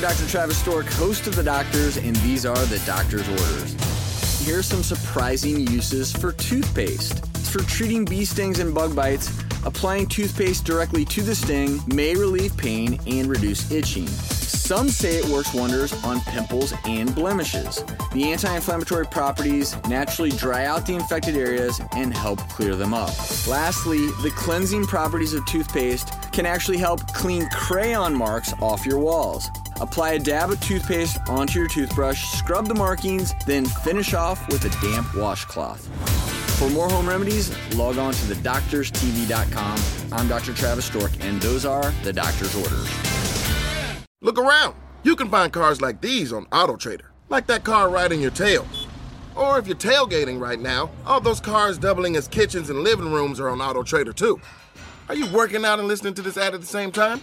I'm Dr. Travis Stork, host of The Doctors, and these are The Doctor's Orders. Here are some surprising uses for toothpaste. For treating bee stings and bug bites, applying toothpaste directly to the sting may relieve pain and reduce itching. Some say it works wonders on pimples and blemishes. The anti inflammatory properties naturally dry out the infected areas and help clear them up. Lastly, the cleansing properties of toothpaste can actually help clean crayon marks off your walls. Apply a dab of toothpaste onto your toothbrush, scrub the markings, then finish off with a damp washcloth. For more home remedies, log on to thedoctorstv.com. I'm Dr. Travis Stork, and those are the doctor's orders. Look around. You can find cars like these on AutoTrader, like that car riding your tail. Or if you're tailgating right now, all those cars doubling as kitchens and living rooms are on AutoTrader too. Are you working out and listening to this ad at the same time?